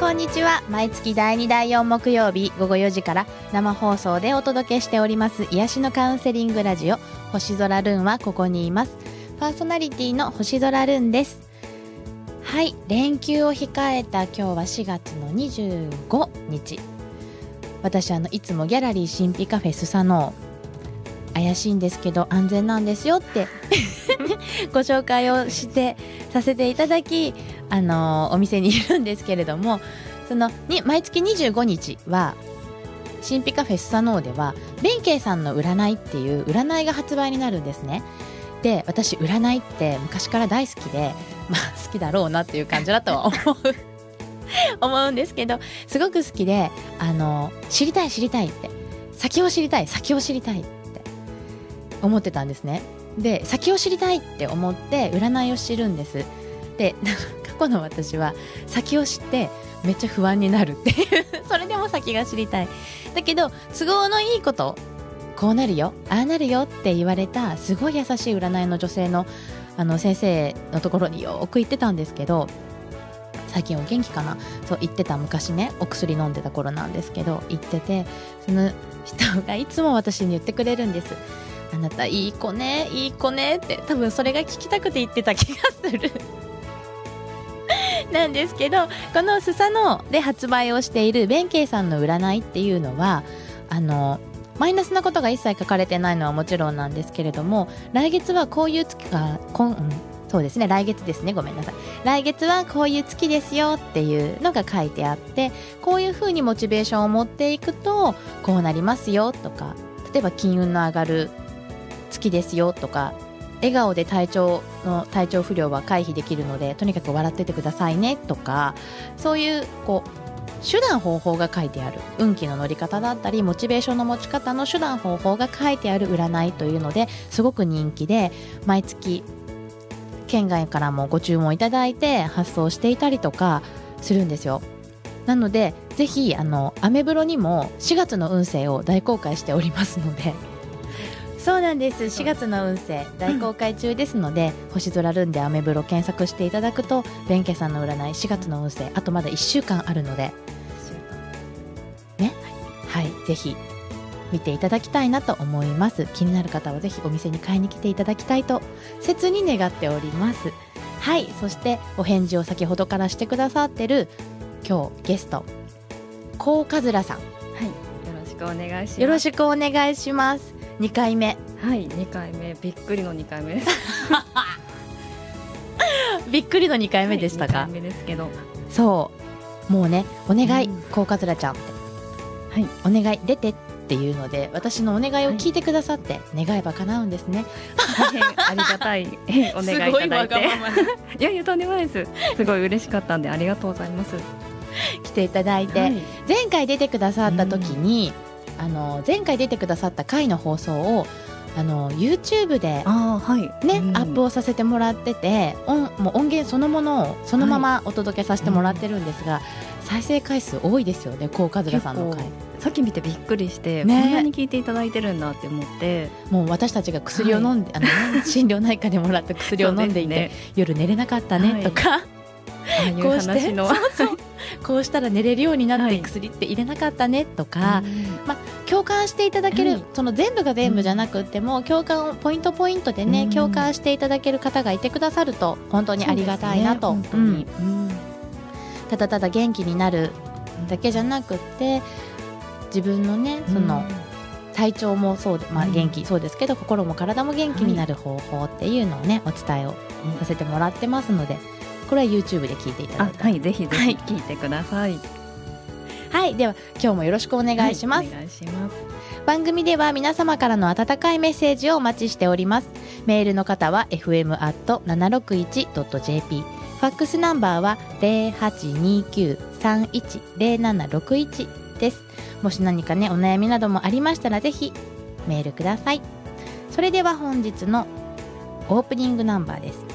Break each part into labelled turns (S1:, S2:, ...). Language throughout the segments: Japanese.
S1: こんにちは。毎月第2第4木曜日午後4時から生放送でお届けしております癒しのカウンセリングラジオ星空ルンはここにいます。パーソナリティの星空ルンです。はい連休を控えた今日は4月の25日私あのいつもギャラリー神秘カフェスサノー。怪しいんですけど安全なんですよって。ご紹介をしてさせていただきあのお店にいるんですけれどもそのに毎月25日は神秘カフェスサノーでは弁慶さんの占いっていう占いが発売になるんですね。で私占いって昔から大好きでまあ好きだろうなっていう感じだとは思う 思うんですけどすごく好きであの知りたい知りたいって先を知りたい先を知りたいって思ってたんですね。で先を知りたいって思って占いを知るんです。で過去の私は先を知ってめっちゃ不安になるっていうそれでも先が知りたい。だけど都合のいいことこうなるよああなるよって言われたすごい優しい占いの女性のあの先生のところによく行ってたんですけど最近お元気かな。そう言ってた昔ねお薬飲んでた頃なんですけど言っててその人がいつも私に言ってくれるんです。あなたいい子ねいい子ねって多分それが聞きたくて言ってた気がする。なんですけどこのスサノオで発売をしている弁慶さんの占いっていうのはあのマイナスなことが一切書かれてないのはもちろんなんですけれども来月はこういう月がこん、うん、そうですね来月ですねごめんなさい。来月はこういう月ですよっていうのが書いてあってこういうふうにモチベーションを持っていくとこうなりますよとか例えば金運の上がる月ですよとか笑顔で体調の体調不良は回避できるのでとにかく笑っててくださいねとかそういうこう手段方法が書いてある運気の乗り方だったりモチベーションの持ち方の手段方法が書いてある占いというのですごく人気で毎月県外からもご注文いただいて発送していたりとかするんですよ。なのでぜひあのアメブロにも4月の運勢を大公開しておりますのでそうなんです。4月の運勢大公開中ですので、うん、星空ルンでアメブロ検索していただくと弁慶さんの占い4月の運勢あとまだ1週間あるのでね？はい。ぜひ見ていただきたいなと思います。気になる方はぜひお店に買いに来ていただきたいと切に願っております。はい。そしてお返事を先ほどからしてくださってる今日ゲスト高和らさん。
S2: はい。よろしくお願いします。
S1: よろしくお願いします2回目。
S2: はい2回目。びっくりの2回目です。
S1: びっくりの2回目でしたか、
S2: はい、目ですけど。
S1: そう。もうねお願い、うん、こうかずらちゃんって。はい。お願い出てっていうので私のお願いを聞いてくださって、はい、願えば叶うんですね。
S2: ありがたい。お願いいただいて。いやいやとんでもないです。すごい嬉しかったんでありがとうございます。
S1: 来ていただいて、はい、前回出てくださった時に、うんあの前回出てくださった回の放送をあの YouTube でね、はい。うん、アップをさせてもらってて音もう音源そのものをそのままお届けさせてもらってるんですが、はいうん、再生回数多いですよね高和田さんの回。
S2: さっき見てびっくりして、ね、こんなに聞いていただいてるんだって思って。
S1: もう私たちが薬を飲んで、はい、あの 心療内科でもらった薬を飲んでいて、ね、夜寝れなかったねとか、
S2: こうして。そうそう
S1: こうしたら寝れるようになって薬って入れなかったねとか、はい、まあ、共感していただける、はい、その全部が全部じゃなくても、共感をポイントポイントでね、共感していただける方がいてくださると本当にありがたいなと。ね、ただただ元気になるだけじゃなくて自分のねその、体調もそうで、まあ、元気、そうですけど心も体も元気になる方法っていうのをね、お伝えをさせてもらってますので、これは YouTube で聞いていただい
S2: てはいぜひぜひ聞いてください、
S1: はい、では今日もよろしくお願いします、はい、
S2: お願いします。
S1: 番組では皆様からの温かいメッセージをお待ちしております。メールの方は fm.761.jp ファックスナンバーは0829-310761です。もし何かねお悩みなどもありましたらぜひメールください。それでは本日のオープニングナンバーです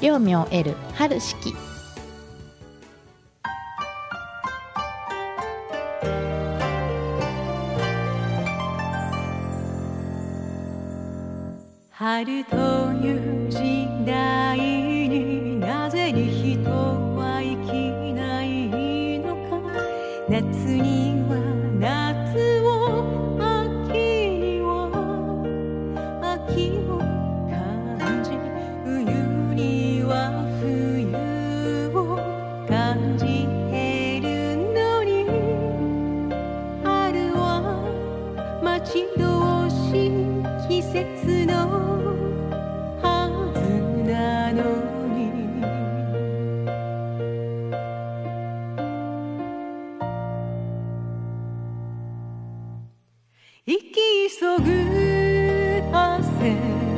S1: 両名得る春式
S3: 春という時代。生き急ぐ汗。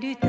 S3: ると」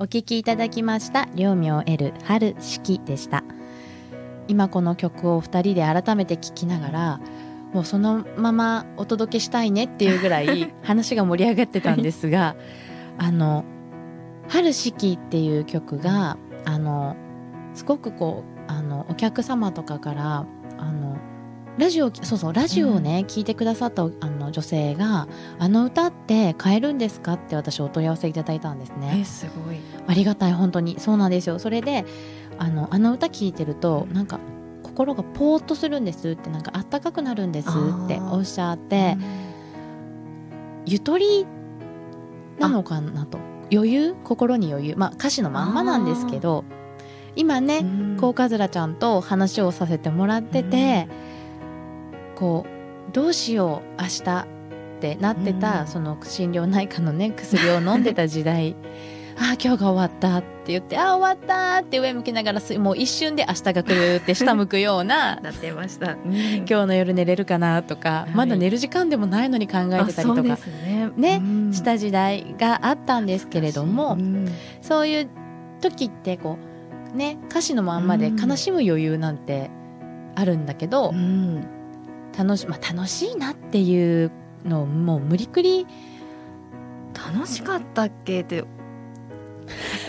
S1: お聞きいただきました両名得る春四季でした。今この曲を2人で改めて聴きながらもうそのままお届けしたいねっていうぐらい 話が盛り上がってたんですがあの「春四季」っていう曲があのすごくこうあのお客様とかからラジオそうそうラジオをね、聞いてくださったあの女性が「あの歌って買えるんですか?」って私お問い合わせいただいたんですね。
S2: えすごい。
S1: ありがたい本当に。そうなんですよ。それであのあの歌聞いてるとなんか心がポーっとするんですってなんかあったかくなるんですっておっしゃってゆとりなのかなと。余裕？心に余裕？まあ歌詞のまんまなんですけど今ねこうかずらちゃんと話をさせてもらってて、こうどうしよう明日ってなってた、
S2: うん。
S1: その心療内科のね薬を飲んでた時代。ああ今日が終わったって言ってああ終わったって上向きながらすもう一瞬で明日が来るって下向くような
S2: なってました。今
S1: 今日の夜寝れるかなとか、
S2: はい。
S1: まだ寝る時間でもないのに考えてたりとか
S2: すね。
S1: ね
S2: うん。
S1: した時代があったんですけれども、
S2: うん。
S1: そういう時ってこうね歌詞のまんまで悲しむ余裕なんてあるんだけど、
S2: うん
S1: 楽しまあ、楽しいなっていうのをもう無理くり。
S2: 楽しかったっけ？って。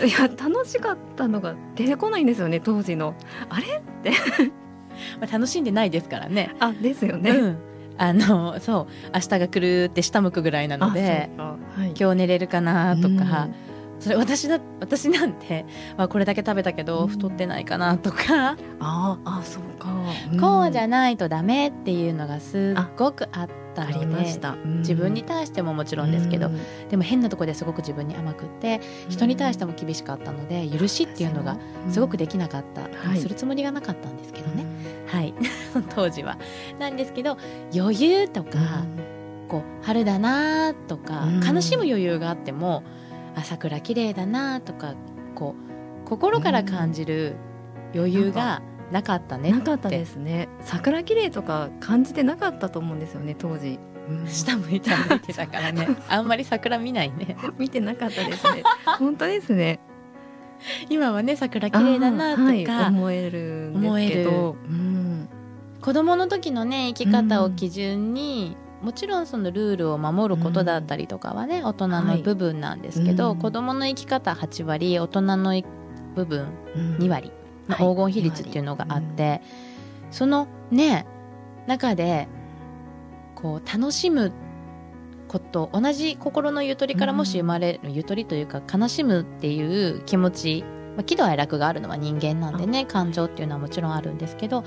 S2: いや楽しかったのが出てこないんですよね当時の。あれ？
S1: まあ、楽しんでないですからね。
S2: あですよね、
S1: うん、あのそう。明日が来るって下向くぐらいなので。
S2: はい。
S1: 今日寝れるかなとか、
S2: うん
S1: それ私だ私なんて、まあ、これだけ食べたけど
S2: うん。
S1: 太ってないかなとか、
S2: あーあそうか、
S1: こうじ
S2: ゃ
S1: ゃないとダメっていうのがすっごくあった
S2: あり
S1: ので
S2: ました、うん。
S1: 自分に対してももちろんですけど、
S2: うん。
S1: でも変なとこですごく自分に甘くって人に対しても厳しかったので許しっていうのがすごくできなかった、
S2: はい。
S1: するつもりがなかったんですけどね、
S2: うん。
S1: はい。当時は。なんですけど余裕とか、こう春だなとか、
S2: うん。
S1: 悲しむ余裕があってもあ桜綺麗だなとかこう心から感じる余裕がなかったね
S2: なかったですね。桜綺麗とか感じてなかったと思うんですよね当時、うん。
S1: 下向いて歩いてたからね。あんまり桜見ないね。
S2: 見てなかったですね。本当ですね。
S1: 今はね桜綺麗だなとか、
S2: はい。思えるんですけど、うん、
S1: 子供の時のね生き方を基準に、もちろんそのルールを守ることだったりとかはね、大人の部分なんですけど、
S2: うん
S1: 子供の生き方8割大人の部分
S2: うん。
S1: 2割の
S2: はい。
S1: 黄金比率っていうのがあって、そのね中でこう楽しむこと同じ心のゆとりからもし生まれる、ゆとりというか悲しむっていう気持ち、まあ、喜怒哀楽があるのは人間なんでね感情っていうのはもちろんあるんですけど、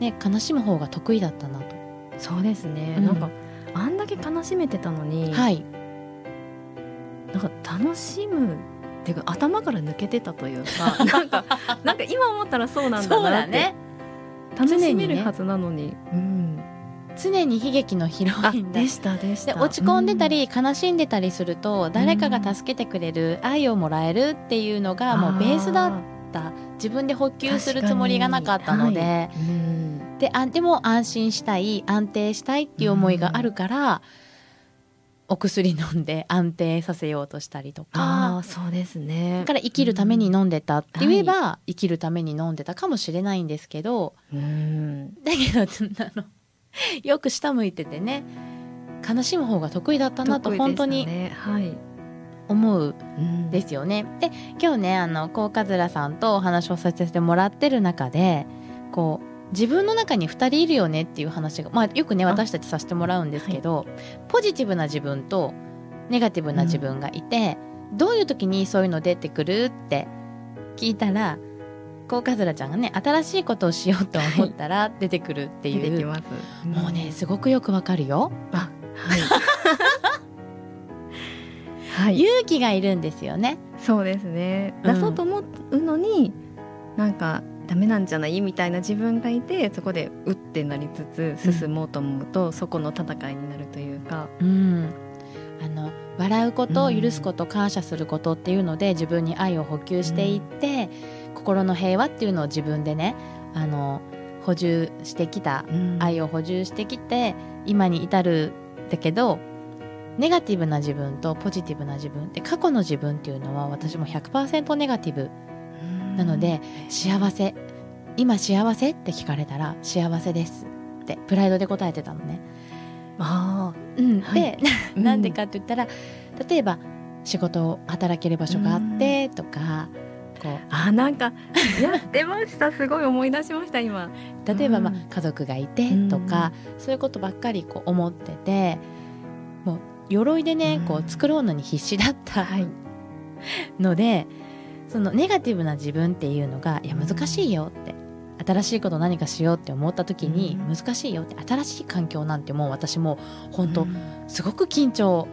S1: ね、悲しむ方が得意だったなと。
S2: そうですね、
S1: うん。
S2: なんかあんだけ悲しめてたのに、
S1: はい、
S2: なんか楽しむっていうか頭から抜けてたというか なんかなんか今思ったらそうなんだなって、
S1: ね。
S2: 楽しめるはずなのに、うん、
S1: 常に悲劇のヒロ
S2: あ
S1: インだ。
S2: でしたでし
S1: で
S2: た
S1: 落ち込んでた、り悲しんでたりすると誰かが助けてくれる愛をもらえるっていうのがもうベースだった。自分で補給するつもりがなかったので、
S2: うん
S1: であでも安心したい安定したいっていう思いがあるから、お薬飲んで安定させようとしたりと
S2: あ
S1: か。
S2: あそうですね。
S1: だから生きるために飲んでたって言えば、生きるために飲んでたかもしれないんですけど
S2: うん。
S1: だけどあの よく下向いててね悲しむ方が得意だったなと本当に
S2: ねはい、
S1: 思う
S2: うん
S1: ですよね。で今日ねあの高和面さんとお話をさせてもらってる中でこう自分の中に2人いるよねっていう話が、まあ、よくね
S2: あ
S1: 私たちさせてもらうんですけど、ポジティブな自分とネガティブな自分がいて、どういう時にそういうの出てくるって聞いたら高和面ちゃんがね新しいことをしようと思ったら出てくるっていう、
S2: 出てきます。
S1: もうねすごくよくわかるよ。
S2: あはい。はい。
S1: 勇気がいるんですよね。
S2: そうですね。
S1: うん。
S2: 出そうと思うのに、なんかダメなんじゃない？みたいな自分がいてそこでうってなりつつ進もうと思うと、そこの戦いになるというか。
S1: うん、あの笑うこと
S2: うん。
S1: 許すこと、感謝することっていうので自分に愛を補給していって、心の平和っていうのを自分でねあの補充してきた愛
S2: を
S1: を補充してきて今に至るんだけどネガティブな自分とポジティブな自分で過去の自分っていうのは私も100%ネガティブなので幸せ。今幸せ？って聞かれたら幸せですってプライドで答えてたのね。
S2: あ
S1: うん、
S2: はい。
S1: で
S2: あ
S1: なんでかって言ったら、例えば仕事を働ける場所があってとか、こう。
S2: あなんかやってました。すごい思い出しました今。
S1: 例えば、まあ
S2: うん
S1: 家族がいてとか、そういうことばっかりこう思っててもう鎧でね、
S2: うん。
S1: こう作ろうのに必死だった
S2: はい。
S1: ので、そのネガティブな自分っていうのがいや難しいよって。新しいこと何かしようって思った時に
S2: うん。
S1: 難しいよって新しい環境なんてもう私も本当
S2: うん。
S1: すごく緊張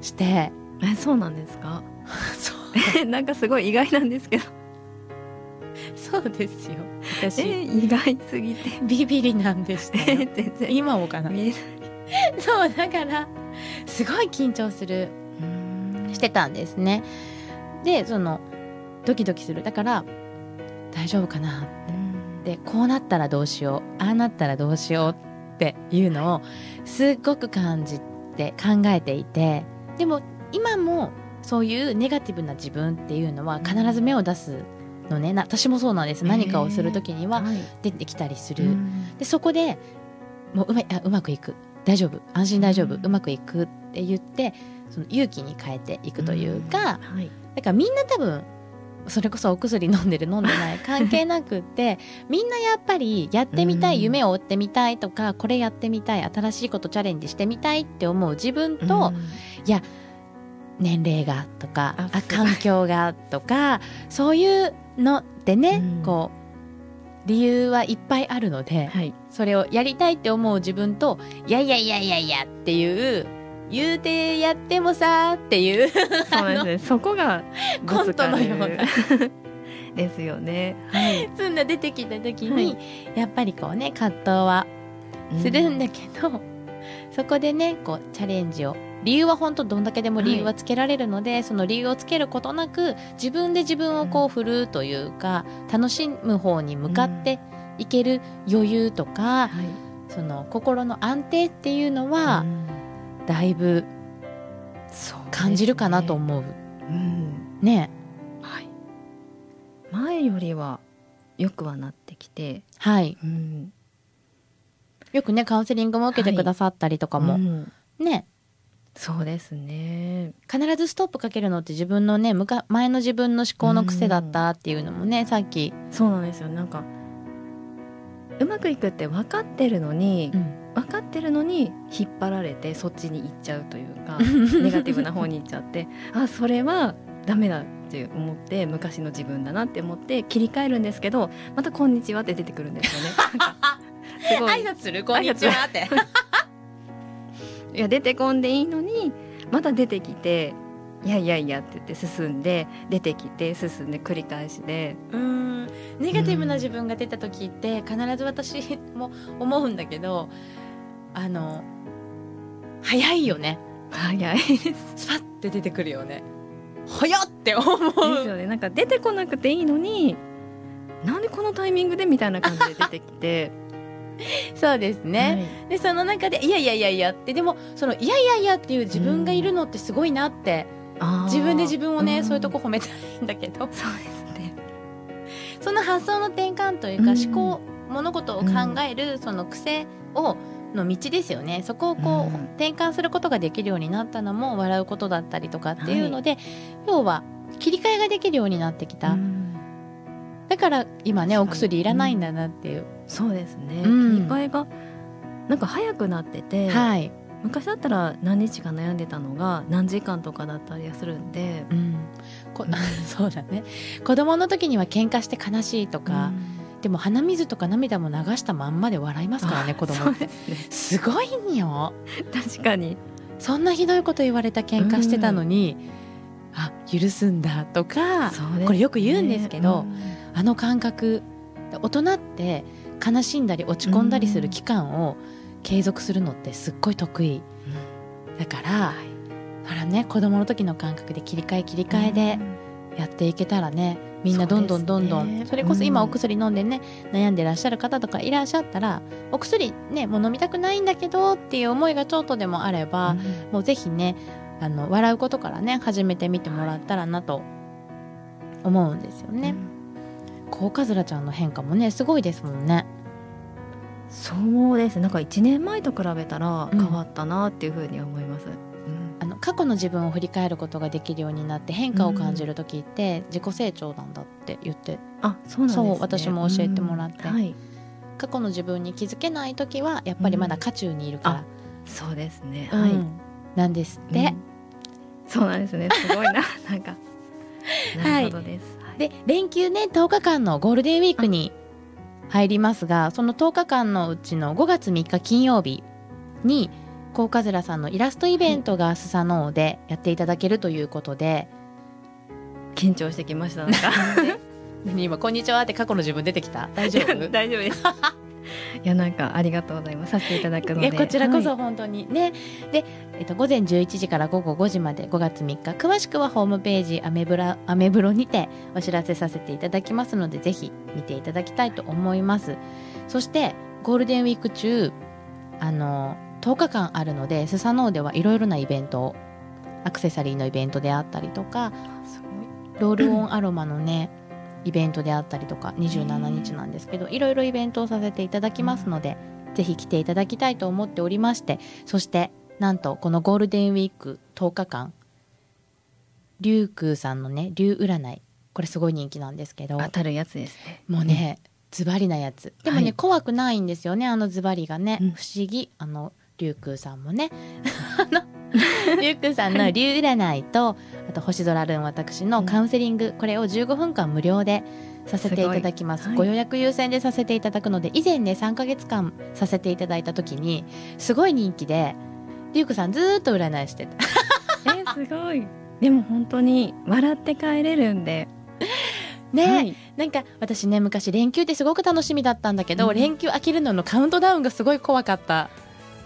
S1: して。
S2: えそうなんですか？
S1: そう。
S2: なんかすごい意外なんですけど。
S1: そうですよ。
S2: え
S1: 私
S2: 意外すぎて。
S1: ビビリなんでしたよ。
S2: 全然。
S1: 今もかな？
S2: 見え
S1: そうだからすごい緊張する。
S2: うん。
S1: してたんですね。でそのドキドキする。だから大丈夫かな。
S2: うん。
S1: でこうなったらどうしようああなったらどうしようっていうのをすっごく感じて考えていてでも今もそういうネガティブな自分っていうのは必ず目を出すのね。な私もそうなんです。何かをする時には
S2: はい。
S1: 出てきたりする、
S2: うん。
S1: でそこでもううまいあうまくいく。大丈夫。安心大丈夫、
S2: う
S1: うんまくいくって言ってその勇気に変えていくというか、
S2: はい。
S1: だからみんな多分それこそお薬飲んでる飲んでない関係なくって みんなやっぱりやってみたい、
S2: うん
S1: 夢を追ってみたいとかこれやってみたい新しいことチャレンジしてみたいって思う自分と、
S2: うん。
S1: 年齢がとか
S2: あ
S1: 環境がとかそういうのでね、
S2: うん。
S1: こう理由はいっぱいあるので、
S2: はい。
S1: それをやりたいって思う自分といやいやいやいやいやっていう言うてやってもさっていう。
S2: そうですね。そこが
S1: コントのような。
S2: ですよね。はい。
S1: そんな出てきた時に、
S2: はい。
S1: やっぱりこうね葛藤はするんだけど、そこでねこうチャレンジを。理由は本当どんだけでも理由はつけられるので、その理由をつけることなく自分で自分をこう振るうというか、楽しむ方に向かっていける余裕とか、
S2: はい。
S1: その心の安定っていうのは、
S2: うん
S1: だいぶ感じるかなと思う。
S2: うん。
S1: ね。
S2: はい。前よりはよくはなってきて。
S1: はい。
S2: うん。
S1: よくねカウンセリングも受けてくださったりとかも、
S2: うん。
S1: ね。
S2: そうですね。
S1: 必ずストップかけるのって自分のねむか前の自分の思考の癖だったっていうのもね、さっき、
S2: そうなんですよ。なんかうまくいくって分かってるのに、
S1: うん
S2: 分かってるのに引っ張られてそっちに行っちゃうというか ネガティブな方に行っちゃってあそれはダメだって思って昔の自分だなって思って切り替えるんですけどまた「こんにちは」って出てくるんですよね。すごい。
S1: 拶するこんにちはって。
S2: いや出てこんでいいのにまた出てきて「いやいやいや」って言って進んで出てきて進んで繰り返しで
S1: うん。ネガティブな自分が出た時って必ず私も思うんだけどあの早いよね。
S2: 早いです。
S1: スパッて出てくるよね。早っって思う。
S2: ですよね。なんか出てこなくていいのになんでこのタイミングでみたいな感じで出てきて。
S1: そうですね、でその中で「いやいやいやいや」ってでもその「いやいやいや」っていう自分がいるのってすごいなって、
S2: はい、
S1: 自分で自分をね、
S2: ん。
S1: そういうとこ褒めたいんだけど。
S2: そうですね。
S1: その発想の転換というか、
S2: うん。
S1: 思考物事を考えるその癖をの道ですよね。そこをこう、
S2: うん。
S1: 転換することができるようになったのも笑うことだったりとかっていうので、要は切り替えができるようになってきた、
S2: うん。
S1: だから今ねお薬いらないんだなっていう、
S2: そうですね、
S1: うん。
S2: 切り替えがなんか早くなってて、
S1: はい、
S2: 昔だったら何日か悩んでたのが何時間とかだったりするんで、
S1: うん。こ
S2: うん
S1: そうだね。子供の時には喧嘩して悲しいとか、でも鼻水とか涙も流したまんまで笑いますからね子供。って
S2: です
S1: ごいんよ
S2: 確かに。
S1: そんなひどいこと言われた喧嘩してたのに、あ許すんだとか、
S2: ね。
S1: これよく言うんですけど
S2: うん。
S1: あの感覚大人って悲しんだり落ち込んだりする期間を継続するのってすっごい得意。だから、だからね子供の時の感覚で切り替え切り替えでやっていけたらねみんなどんどんどんどんそれこそ今
S2: うん
S1: お薬飲んでね悩んでらっしゃる方とかいらっしゃったらお薬ねもう飲みたくないんだけどっていう思いがちょっとでもあれば、
S2: うん。
S1: もうぜひねあの笑うことからね始めてみてもらったらなと思うんですよね。コウカズラちゃんの変化もねすごいですもんね。
S2: そうです。なんか1年前と比べたら
S1: うん。
S2: 変わったなっていうふうに思います、
S1: あの過去の自分を振り返ることができるようになって変化を感じる時って自己成長なんだって言って
S2: あそうなんです、ね、
S1: そう私も教えてもらって。
S2: うん。はい。
S1: 過去の自分に気づけない時はやっぱりまだ渦中にいるから、
S2: そうですね、
S1: うん。
S2: はい、
S1: なんですって、
S2: うん。そうなんですね。すごいな。なんかなるほどです、はい。
S1: で連休ね10日間のゴールデンウィークに入りますがその10日間のうちの5月3日金曜日にコウカズラさんのイラストイベントがスサノオでやっていただけるということで、
S2: 緊張してきましたなんか。
S1: 何今「こんにちは」って過去の自分出てきた？大丈夫？
S2: 大丈夫です。いやなんかありがとうございます。させていただくので。
S1: こちらこそ
S2: はい。
S1: 本当にね、で、えっと、午前11時から午後5時まで5月3日詳しくはホームページアメブラアメブロにてお知らせさせていただきますのでぜひ見ていただきたいと思います。そしてゴールデンウィーク中あの10日間あるのでスサノオではいろいろなイベントをアクセサリーのイベントであったりとかロールオンアロマのねイベントであったりとか27日なんですけどいろいろイベントをさせていただきますので、ぜひ来ていただきたいと思っておりましてそしてなんとこのゴールデンウィーク10日間龍空さんのね龍占いこれすごい人気なんですけど
S2: 当たるやつですね。
S1: もうね、ズバリなやつ。でもね、
S2: はい。
S1: 怖くないんですよねあのズバリがね、
S2: うん。
S1: 不思議。あの龍空さんもね。あの龍空さんの龍占いとあと星空ルーン私のカウンセリング、これを15分間無料でさせていただきます。
S2: すごい。
S1: ご予約優先でさせていただくので以前ね3ヶ月間させていただいた時にすごい人気で龍空さんずーっと占いしてた。
S2: えすごい。でも本当に笑って帰れるんで。
S1: ね、
S2: はい。
S1: なんか私ね昔連休ってすごく楽しみだったんだけど、
S2: うん。
S1: 連休飽きるののカウントダウンがすごい怖かった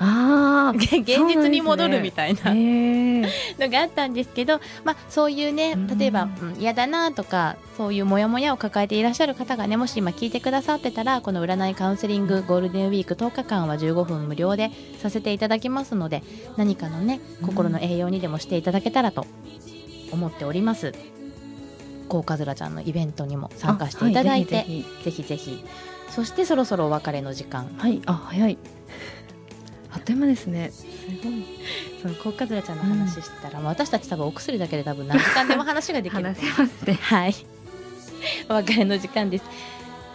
S2: あ
S1: 現実に戻るみたい
S2: あ
S1: な。
S2: へえ
S1: のがあったんですけど、まあ、そういうね
S2: うん。
S1: 例えばうん嫌、だなとかそういうモヤモヤを抱えていらっしゃる方がねもし今聞いてくださってたらこの占いカウンセリングゴールデンウィーク10日間は15分無料でさせていただきますので何かのね心の栄養にでもしていただけたらと思っております。コウカズラちゃんのイベントにも参加していただいて、
S2: あはいぜひぜひ。
S1: ぜひぜひ。そしてそろそろお別れの時間。
S2: はいあ早いあっという間ですねすごい
S1: そのコウカズラちゃんの話してたら、もう私たち多分お薬だけで多分何時間でも話ができる
S2: 話せますね
S1: はい。お別れの時間です。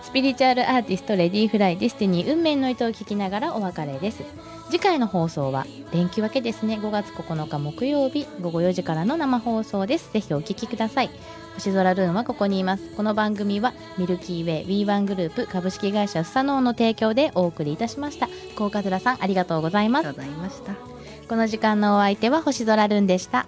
S1: スピリチュアルアーティストレディーフライ Destiny 運命の糸を聞きながらお別れです。次回の放送は連休明けですね。5月9日木曜日午後4時からの生放送です。ぜひお聞きください。星空ルーンはここにいます。この番組はミルキーウェイ W1 グループ株式会社スサノオの提供でお送りいたしました。高カズラさんありがとうございます。
S2: ありがとうございました
S1: この時間のお相手は星空ルーンでした。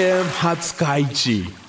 S4: 76.1 FM 初カイチ